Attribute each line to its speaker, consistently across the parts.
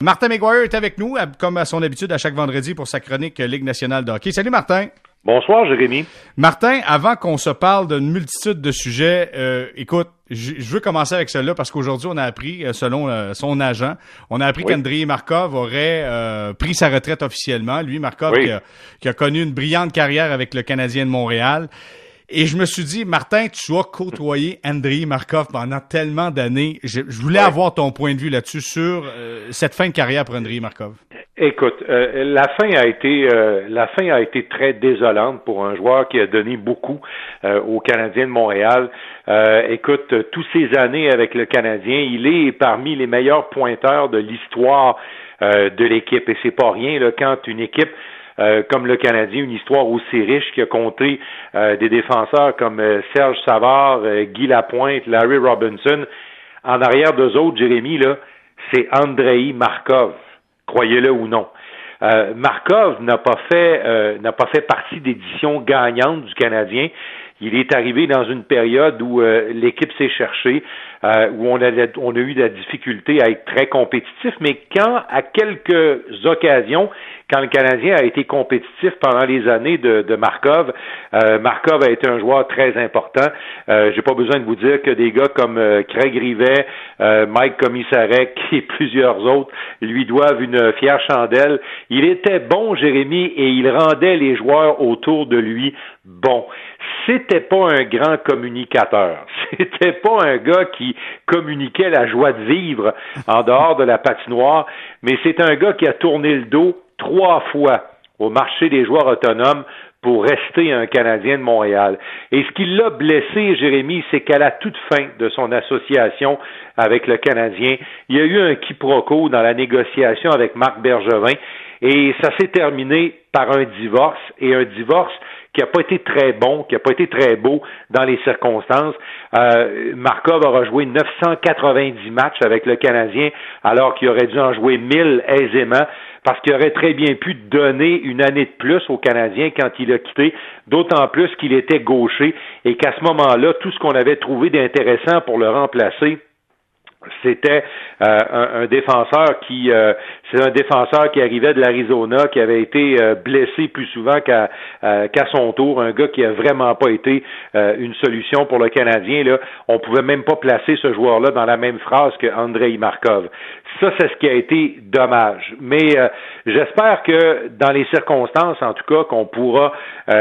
Speaker 1: Martin McGuire est avec nous, comme à son habitude, à chaque vendredi pour sa chronique Ligue nationale de hockey. Salut Martin.
Speaker 2: Bonsoir Jérémy.
Speaker 1: Martin, avant qu'on se parle d'une multitude de sujets, euh, écoute, je veux commencer avec cela parce qu'aujourd'hui on a appris, euh, selon euh, son agent, on a appris qu'Andrei Markov aurait pris sa retraite officiellement. Lui, Markov, qui, a, connu une brillante carrière avec le Canadien de Montréal. Et je me suis dit, Martin, tu as côtoyé Andrei Markov pendant tellement d'années. Je, voulais avoir ton point de vue là-dessus sur euh, cette fin de carrière pour Andrei Markov.
Speaker 2: Écoute, euh, la fin a été euh, la fin a été très désolante pour un joueur qui a donné beaucoup aux Canadiens de Montréal. écoute, tous ces années avec le Canadien, il est parmi les meilleurs pointeurs de l'histoire de l'équipe. Et c'est pas rien là, quand une équipe euh, comme le Canadien, une histoire aussi riche qui a compté euh, des défenseurs comme euh, Serge Savard, Guy Lapointe, Larry Robinson. En arrière d'eux autres, Jérémy, là, c'est Andrei Markov, croyez-le ou non. Markov n'a pas fait n'a pas fait partie d'édition gagnante du Canadien. Il est arrivé dans une période où l'équipe s'est cherchée, où on a, eu de la difficulté à être très compétitif, mais quand, à quelques occasions, quand le Canadien a été compétitif pendant les années de, Markov, euh, Markov a été un joueur très important. Euh, J'ai pas besoin de vous dire que des gars comme euh, Craig Rivet, euh, Mike Commissarek et plusieurs autres lui doivent une fière chandelle. Il était bon, Jérémy, et il rendait les joueurs autour de lui bons c'était pas un grand communicateur. C'était pas un gars qui communiquait la joie de vivre en dehors de la patinoire, mais c'est un gars qui a tourné le dos trois fois au marché des joueurs autonomes pour rester un Canadien de Montréal. Et ce qui l'a blessé, Jérémy, c'est qu'à la toute fin de son association avec le Canadien, il y a eu un quiproquo dans la négociation avec Marc Bergevin et ça s'est terminé par un divorce et un divorce qui n'a pas été très bon, qui n'a pas été très beau dans les circonstances. Euh, Markov aura joué 990 matchs avec le Canadien alors qu'il aurait dû en jouer 1000 aisément parce qu'il aurait très bien pu donner une année de plus aux Canadiens quand il a quitté, d'autant plus qu'il était gaucher et qu'à ce moment-là, tout ce qu'on avait trouvé d'intéressant pour le remplacer, c'était euh, un, défenseur qui euh, c'est un défenseur qui arrivait de l'Arizona qui avait été euh, blessé plus souvent qu'à qu'à son tour. Un gars qui a vraiment pas été une solution pour le Canadien là. On pouvait même pas placer ce joueur là dans la même phrase que Andrei Markov. Ça c'est ce qui a été dommage. Mais j'espère que dans les circonstances en tout cas qu'on pourra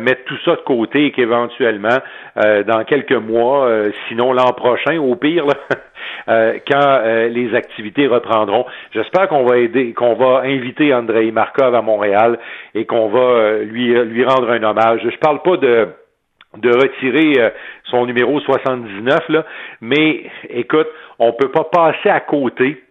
Speaker 2: mettre tout ça de côté et qu'éventuellement dans quelques mois sinon l'an prochain au pire là, Euh, quand euh, les activités reprendront. J'espère qu'on va aider, qu'on va inviter Andrei Markov à Montréal et qu'on va euh, lui lui rendre un hommage. Je parle pas de de retirer son numéro 79 là, mais écoute, on peut pas passer à côté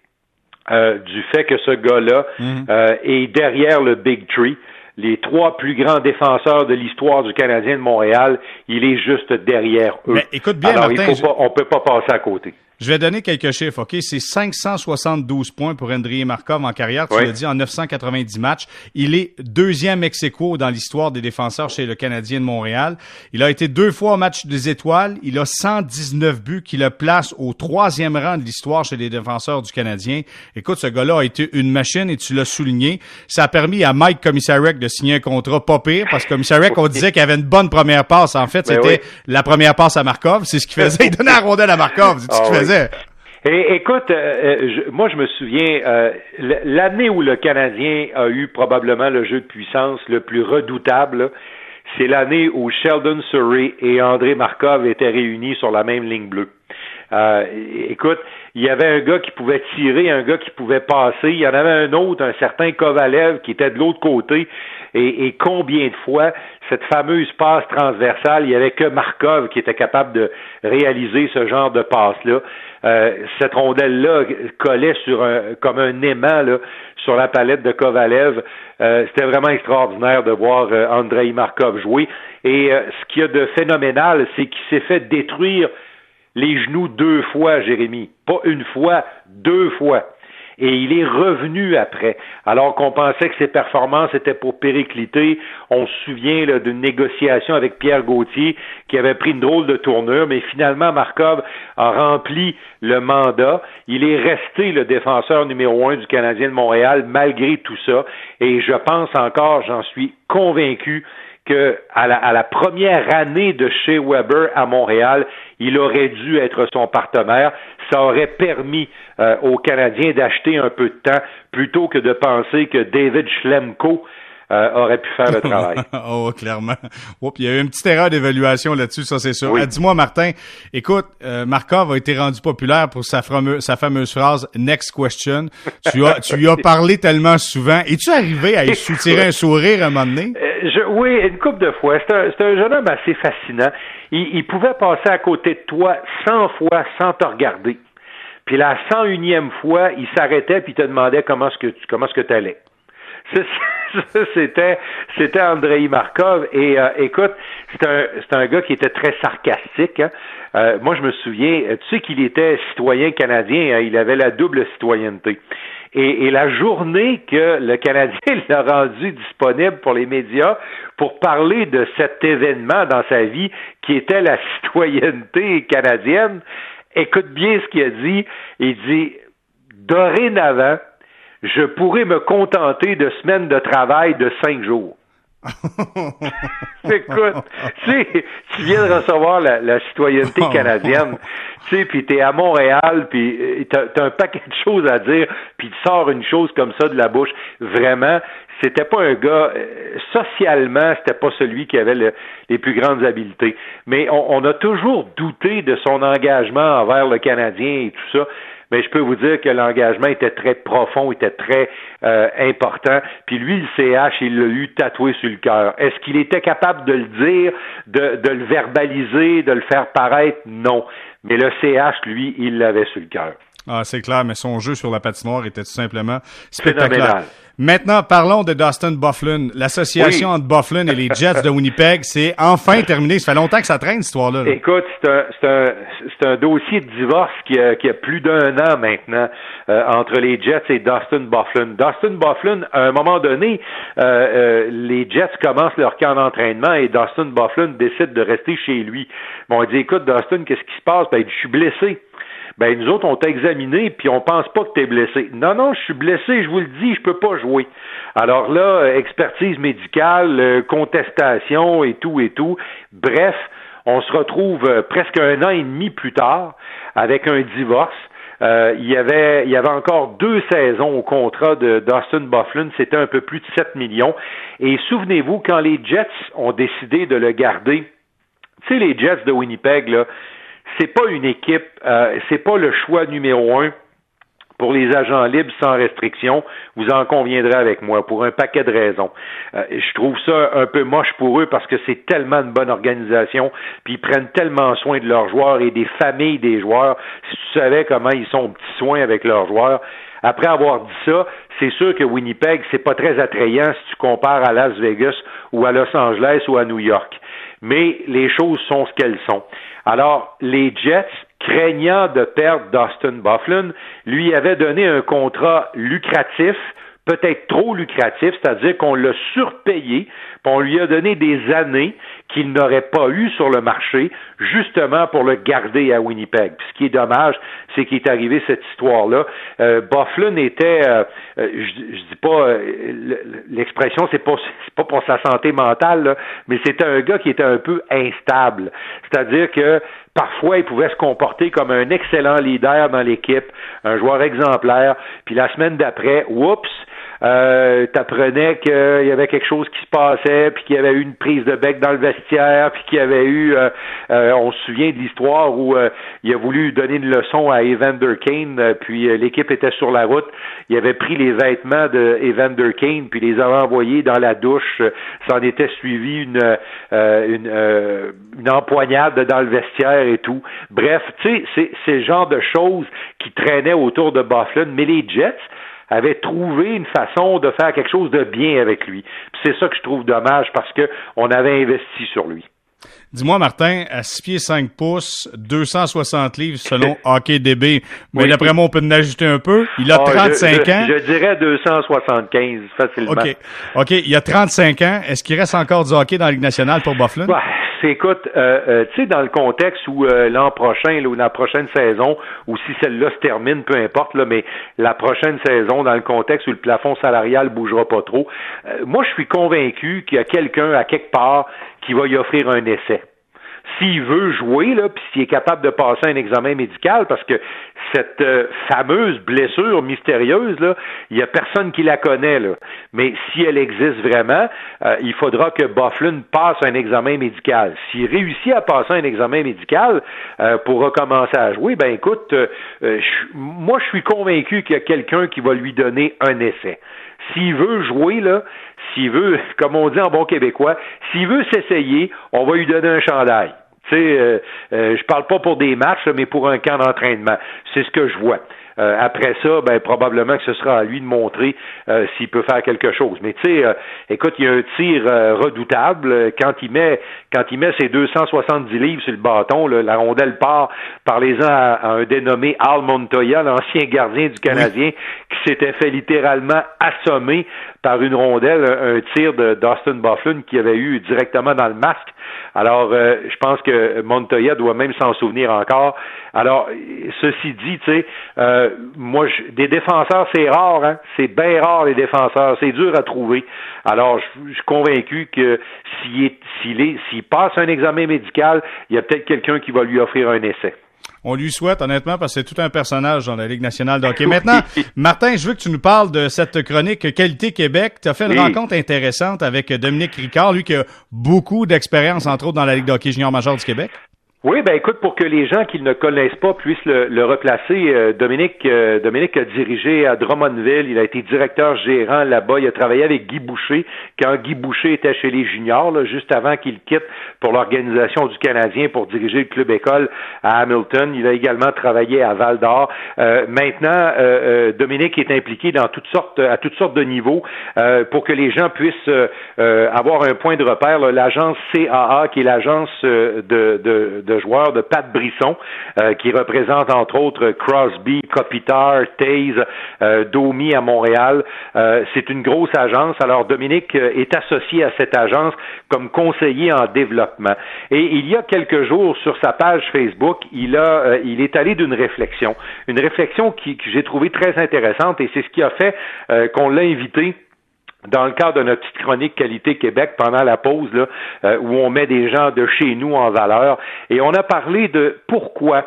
Speaker 2: du fait que ce gars-là mhm. est derrière le Big Tree les trois plus grands défenseurs de l'histoire du Canadien de Montréal, il est juste derrière eux.
Speaker 1: Mais écoute bien,
Speaker 2: Alors, il faut pas, on peut pas passer à côté.
Speaker 1: Je vais donner quelques chiffres, OK? C'est 572 points pour Andriy Markov en carrière, tu l'as dit, en 990 matchs. Il est deuxième ex dans l'histoire des défenseurs chez le Canadien de Montréal. Il a été deux fois au match des étoiles. Il a 119 buts qui le place au troisième rang de l'histoire chez les défenseurs du Canadien. Écoute, ce gars-là a été une machine et tu l'as souligné. Ça a permis à Mike Commissarek de signer un contrat pas pire parce que Commissarek, on disait qu'il avait une bonne première passe. En fait, ben c'était la première passe à Markov. C'est ce qu'il faisait. Il donnait la rondelle à Markov. C'est ce qu'il
Speaker 2: Et, écoute, euh, euh, moi je me souviens, euh, l'année où le Canadien a eu probablement le jeu de puissance le plus redoutable, c'est l'année où Sheldon Surrey et André Markov étaient réunis sur la même ligne bleue. écoute, il y avait un gars qui pouvait tirer, un gars qui pouvait passer, il y en avait un autre, un certain Kovalev, qui était de l'autre côté. Et, combien de fois cette fameuse passe transversale, il n'y avait que Markov qui était capable de réaliser ce genre de passe-là. Euh, cette rondelle-là collait sur un, comme un aimant sur la palette de Kovalev. Euh, c'était vraiment extraordinaire de voir euh, Andrei Markov jouer. Et ce qu'il y a de phénoménal, c'est qu'il s'est fait détruire les genoux deux fois, Jérémy. Pas une fois, deux fois. Et il est revenu après. Alors qu'on pensait que ses performances étaient pour péricliter. On se souvient d'une négociation avec Pierre Gauthier qui avait pris une drôle de tournure, mais finalement Markov a rempli le mandat. Il est resté le défenseur numéro un du Canadien de Montréal malgré tout ça. Et je pense encore, j'en suis convaincu, que à la, première année de chez Weber à Montréal, il aurait dû être son partenaire. Ça aurait permis euh, aux Canadiens d'acheter un peu de temps plutôt que de penser que David Schlemko euh, aurait pu faire le travail.
Speaker 1: oh, clairement. il y a eu une petite erreur d'évaluation là-dessus, ça c'est sûr. Euh, dis-moi, Martin, écoute, euh, Markov a été rendu populaire pour sa, fameuse, sa fameuse phrase Next question. Tu as, tu lui as parlé tellement souvent. Es-tu arrivé à y soutirer un sourire à un moment donné?
Speaker 2: Je, oui, une couple de fois. C'est un, un, jeune homme assez fascinant. Il, il pouvait passer à côté de toi 100 fois sans te regarder. Puis la 101e fois, il s'arrêtait puis te demandait comment est-ce que tu comment est-ce que allais. c'était c'était Andrei Markov et euh, écoute c'est un c'est un gars qui était très sarcastique hein. euh, moi je me souviens tu sais qu'il était citoyen canadien hein, il avait la double citoyenneté et, et, la journée que le Canadien l'a rendu disponible pour les médias pour parler de cet événement dans sa vie qui était la citoyenneté canadienne, écoute bien ce qu'il a dit. Il dit dorénavant, je pourrais me contenter de semaines de travail de cinq jours. Écoute, tu viens de recevoir la, citoyenneté canadienne, tu sais, puis t'es à Montréal, puis euh, t'as as un paquet de choses à dire, puis tu sors une chose comme ça de la bouche. Vraiment, c'était pas un gars euh, socialement, c'était pas celui qui avait les plus grandes habiletés. Mais on, on, a toujours douté de son engagement envers le Canadien et tout ça mais je peux vous dire que l'engagement était très profond, était très euh, important. Puis lui, le CH, il l'a eu tatoué sur le cœur. Est-ce qu'il était capable de le dire, de, de le verbaliser, de le faire paraître? Non. Mais le CH, lui, il l'avait sur le cœur.
Speaker 1: Ah, c'est clair, mais son jeu sur la patinoire était tout simplement spectaculaire. Maintenant, parlons de Dustin Bufflin. L'association entre Bufflin et les Jets de Winnipeg, c'est enfin terminé. Ça fait longtemps que ça traîne, cette histoire-là.
Speaker 2: Écoute, c'est un, un, un, dossier de divorce qui a, qui a plus d'un an maintenant euh, entre les Jets et Dustin Bufflin. Dustin Bufflin, à un moment donné, euh, euh, les Jets commencent leur camp d'entraînement et Dustin Bufflin décide de rester chez lui. Bon, il dit, écoute, Dustin, qu'est-ce qui se passe? Ben, je suis blessé ben nous autres, on t'a examiné, puis on pense pas que tu es blessé. Non, non, je suis blessé, je vous le dis, je peux pas jouer. Alors là, expertise médicale, euh, contestation et tout et tout. Bref, on se retrouve euh, presque un an et demi plus tard avec un divorce. Euh, il, y avait, il y avait encore deux saisons au contrat de Dustin Bufflin, c'était un peu plus de 7 millions. Et souvenez-vous, quand les Jets ont décidé de le garder, tu sais, les Jets de Winnipeg, là, c'est pas une équipe, euh, c'est pas le choix numéro un pour les agents libres sans restriction, vous en conviendrez avec moi, pour un paquet de raisons. Euh, je trouve ça un peu moche pour eux parce que c'est tellement de bonne organisation, puis ils prennent tellement soin de leurs joueurs et des familles des joueurs. Si tu savais comment ils sont petits soins avec leurs joueurs, après avoir dit ça, c'est sûr que Winnipeg, c'est pas très attrayant si tu compares à Las Vegas ou à Los Angeles ou à New York. Mais les choses sont ce qu'elles sont. Alors, les Jets, craignant de perdre Dustin Bufflin, lui avaient donné un contrat lucratif, peut-être trop lucratif, c'est-à-dire qu'on l'a surpayé, puis on lui a donné des années qu'il n'aurait pas eu sur le marché, justement pour le garder à Winnipeg. Puis ce qui est dommage, c'est qu'il est arrivé cette histoire-là. Euh, Bufflin était, euh, euh, je, dis pas, euh, l'expression c'est pas pas pour sa santé mentale, mais c'était un gars qui était un peu instable. C'est-à-dire que parfois il pouvait se comporter comme un excellent leader dans l'équipe, un joueur exemplaire, puis la semaine d'après, oups, euh, t'apprenais qu'il y avait quelque chose qui se passait, puis qu'il y avait eu une prise de bec dans le vestiaire, puis qu'il y avait eu, euh, euh, on se souvient de l'histoire où euh, il a voulu donner une leçon à Evander Kane, puis l'équipe était sur la route, il avait pris les vêtements de Kane, puis les avait envoyés dans la douche, s'en était suivi une, une, une empoignade dans le vestiaire et tout. Bref, tu sais, c'est le genre de choses qui traînaient autour de Bufflin, mais les Jets, avait trouvé une façon de faire quelque chose de bien avec lui. C'est ça que je trouve dommage parce qu'on avait investi sur lui.
Speaker 1: Dis-moi, Martin, à 6 pieds 5 pouces, 260 livres selon Hockey DB, mais d'après moi, on peut en ajouter un peu. Il a 35
Speaker 2: ah,
Speaker 1: ans.
Speaker 2: Je dirais 275, facilement.
Speaker 1: OK. OK, il a 35 ans. Est-ce qu'il reste encore du hockey dans la Ligue nationale pour Buffalo?
Speaker 2: Ouais, écoute, euh, euh, tu sais, dans le contexte où euh, l'an prochain, ou la prochaine saison, ou si celle-là se termine, peu importe, là, mais la prochaine saison, dans le contexte où le plafond salarial bougera pas trop, moi, je suis convaincu qu'il y a quelqu'un à quelque part qui va y offrir un essai s'il veut jouer, là, puis s'il est capable de passer un examen médical, parce que cette euh, fameuse blessure mystérieuse, là, il n'y a personne qui la connaît. Là. Mais si elle existe vraiment, euh, il faudra que Bufflin passe un examen médical. S'il réussit à passer un examen médical euh, pour recommencer à jouer, ben écoute, moi je suis convaincu qu'il y a quelqu'un qui va lui donner un essai. S'il veut jouer, là, s'il veut, comme on dit en bon québécois, s'il veut s'essayer, on va lui donner un chandail. Tu sais, euh, euh, je parle pas pour des matchs, mais pour un camp d'entraînement. C'est ce que je vois. Euh, après ça, ben probablement que ce sera à lui de montrer euh, s'il peut faire quelque chose. Mais tu sais, euh, écoute, il y a un tir redoutable quand il met quand il met ses 270 livres sur le bâton, la rondelle part par les uns à, un dénommé Al Montoya, l'ancien gardien du Canadien, qui s'était fait littéralement assommer par une rondelle, un tir de Dustin Bufflin qui avait eu directement dans le masque. Alors, je pense que Montoya doit même s'en souvenir encore. Alors, ceci dit, tu sais, euh, moi, des défenseurs, c'est rare, hein? C'est bien rare les défenseurs, c'est dur à trouver. Alors, je, suis convaincu que s'il s'il s'il passe un examen médical, il y a peut-être quelqu'un qui va lui offrir un essai.
Speaker 1: On lui souhaite, honnêtement, parce que c'est tout un personnage dans la Ligue nationale de hockey. Maintenant, Martin, je veux que tu nous parles de cette chronique Qualité Québec. Tu as fait une rencontre intéressante avec Dominique Ricard, lui qui a beaucoup d'expérience, entre autres, dans la Ligue de hockey junior major du Québec.
Speaker 2: Oui, ben écoute, pour que les gens qui ne le connaissent pas puissent le, replacer, euh, Dominique, euh, Dominique a dirigé à Drummondville, il a été directeur gérant là-bas, il a travaillé avec Guy Boucher quand Guy Boucher était chez les juniors, juste avant qu'il quitte pour l'organisation du Canadien pour diriger le club école à Hamilton. Il a également travaillé à Val d'Or. Euh, maintenant, Dominique est impliqué dans toutes sortes, à toutes sortes de niveaux pour que les gens puissent avoir un point de repère. L'agence CAA, qui est l'agence de, de de joueurs de Pat Brisson, euh, qui représente entre autres Crosby, Kopitar, Taze, euh, Domi à Montréal. Euh, c'est une grosse agence. Alors Dominique est associé à cette agence comme conseiller en développement. Et il y a quelques jours sur sa page Facebook, il a, il est allé d'une réflexion, une réflexion qui, j'ai trouvée très intéressante et c'est ce qui a fait qu'on l'a invité dans le cadre de notre petite chronique Qualité Québec pendant la pause, là, euh, où on met des gens de chez nous en valeur, et on a parlé de pourquoi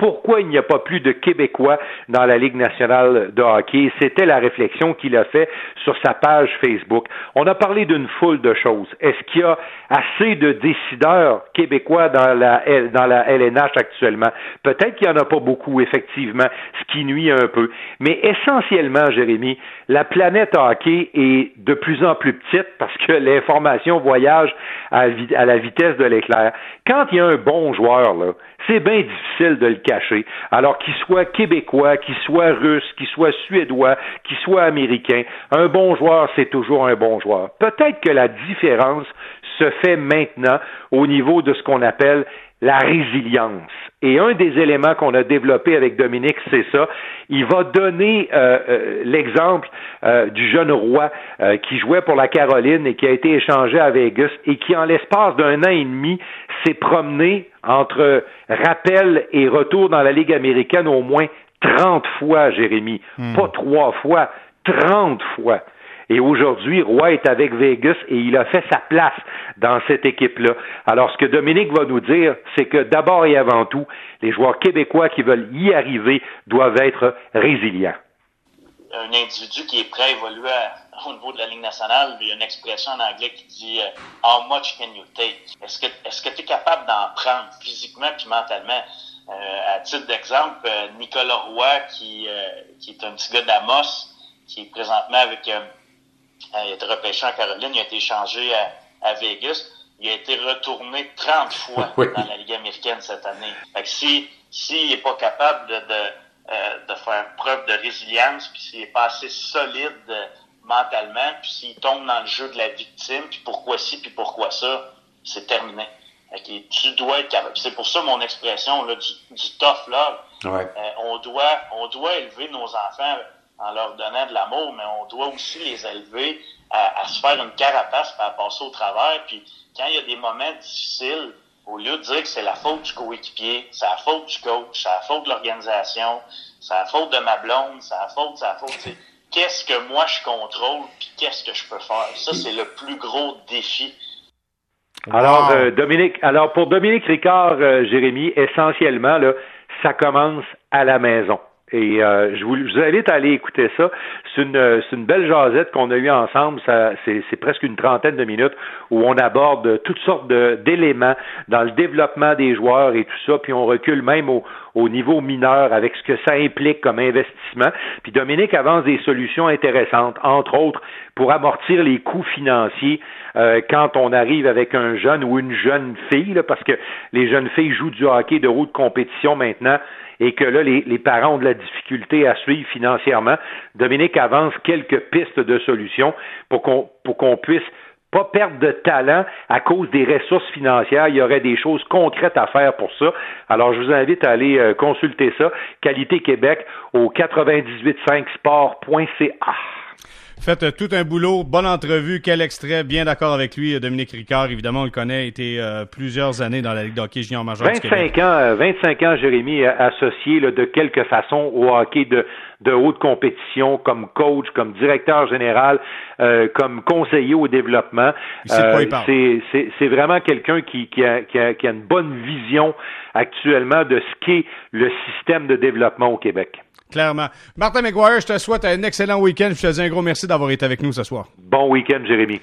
Speaker 2: pourquoi il n'y a pas plus de Québécois dans la Ligue nationale de hockey. C'était la réflexion qu'il a fait sur sa page Facebook. On a parlé d'une foule de choses. Est-ce qu'il y a assez de décideurs québécois dans la, dans la LNH actuellement? Peut-être qu'il n'y en a pas beaucoup, effectivement, ce qui nuit un peu. Mais essentiellement, Jérémy, la planète hockey est de plus en plus petite parce que l'information voyage à, à la vitesse de l'éclair. Quand il y a un bon joueur, là, c'est bien difficile de le Alors qu'il soit québécois, qu'il soit russe, qu'il soit suédois, qu'il soit américain, un bon joueur, c'est toujours un bon joueur. Peut-être que la différence se fait maintenant au niveau de ce qu'on appelle la résilience. Et un des éléments qu'on a développé avec Dominique, c'est ça. Il va donner euh, euh, l'exemple euh, du jeune roi qui jouait pour la Caroline et qui a été échangé à Vegas et qui, en l'espace d'un an et demi, s'est promené entre rappel et retour dans la Ligue américaine au moins 30 fois, Jérémy. Hmm. Pas trois fois, 30 fois. Et aujourd'hui, Roy est avec Vegas et il a fait sa place dans cette équipe-là. Alors, ce que Dominique va nous dire, c'est que d'abord et avant tout, les joueurs québécois qui veulent y arriver doivent être résilients.
Speaker 3: Un individu qui est prêt à évoluer au niveau de la Ligue nationale, il y a une expression en anglais qui dit euh, How much can you take? Est-ce que est-ce que tu es capable d'en prendre physiquement puis mentalement? Euh, à titre d'exemple, euh, Nicolas Roy, qui, est un petit gars d'Amos, qui est présentement avec il a été repêché en Caroline, il a été échangé à, Vegas. Il a été retourné 30 fois dans la Ligue américaine cette année. Fait que si s'il n'est pas capable de, de, euh, de, faire preuve de résilience, puis s'il n'est pas assez solide euh, mentalement, puis s'il tombe dans le jeu de la victime, puis pourquoi ci, puis pourquoi ça, c'est terminé. tu dois être capable. C'est pour ça mon expression là, du, du tough love.
Speaker 2: Ouais.
Speaker 3: Euh, on, doit, on doit élever nos enfants en leur donnant de l'amour, mais on doit aussi les élever à, se faire une carapace à passer au travers. Puis quand il y a des moments difficiles, au lieu de dire que c'est la faute du coéquipier, c'est la faute du coach, c'est la faute de l'organisation, c'est la faute de ma blonde, c'est la faute, c'est la faute. Qu'est-ce que moi je contrôle, puis qu'est-ce que je peux faire? Ça, c'est le plus gros défi.
Speaker 2: Alors, euh, Dominique, alors pour Dominique Ricard, euh, Jérémy, essentiellement, là, ça commence à la maison. Et euh, je, vous, invite à aller écouter ça. C'est une, une belle jasette qu'on a eue ensemble. c'est, presque une trentaine de minutes où on aborde toutes sortes d'éléments dans le développement des joueurs et tout ça. Puis on recule même au, au niveau mineur avec ce que ça implique comme investissement. Puis Dominique avance des solutions intéressantes, entre autres pour amortir les coûts financiers euh, quand on arrive avec un jeune ou une jeune fille, parce que les jeunes filles jouent du hockey de haute compétition maintenant et que là, les, parents ont de la difficulté à suivre financièrement. Dominique avance quelques pistes de solutions pour qu'on pour qu'on puisse pas perdre de talent à cause des ressources financières. Il y aurait des choses concrètes à faire pour ça. Alors, je vous invite à aller euh, consulter ça. Qualité Québec au 985sport.ca.
Speaker 1: Faites euh, tout un boulot, bonne entrevue, quel extrait, bien d'accord avec lui, euh, Dominique Ricard, évidemment, on le connaît, été euh, plusieurs années dans la Ligue d'hockey junior major
Speaker 2: 25 ans, 25 ans, Jérémy, associé de quelque façon au hockey de, de haute compétition, comme coach, comme directeur général, comme conseiller au développement. c'est vraiment quelqu'un qui, qui, a, qui, a, qui a une bonne vision actuellement de ce qu'est le système de développement au Québec.
Speaker 1: Clairement. Martin McGuire, je te souhaite un excellent week-end. Je te dis un gros merci d'avoir été avec nous ce soir.
Speaker 2: Bon week-end, Jérémy.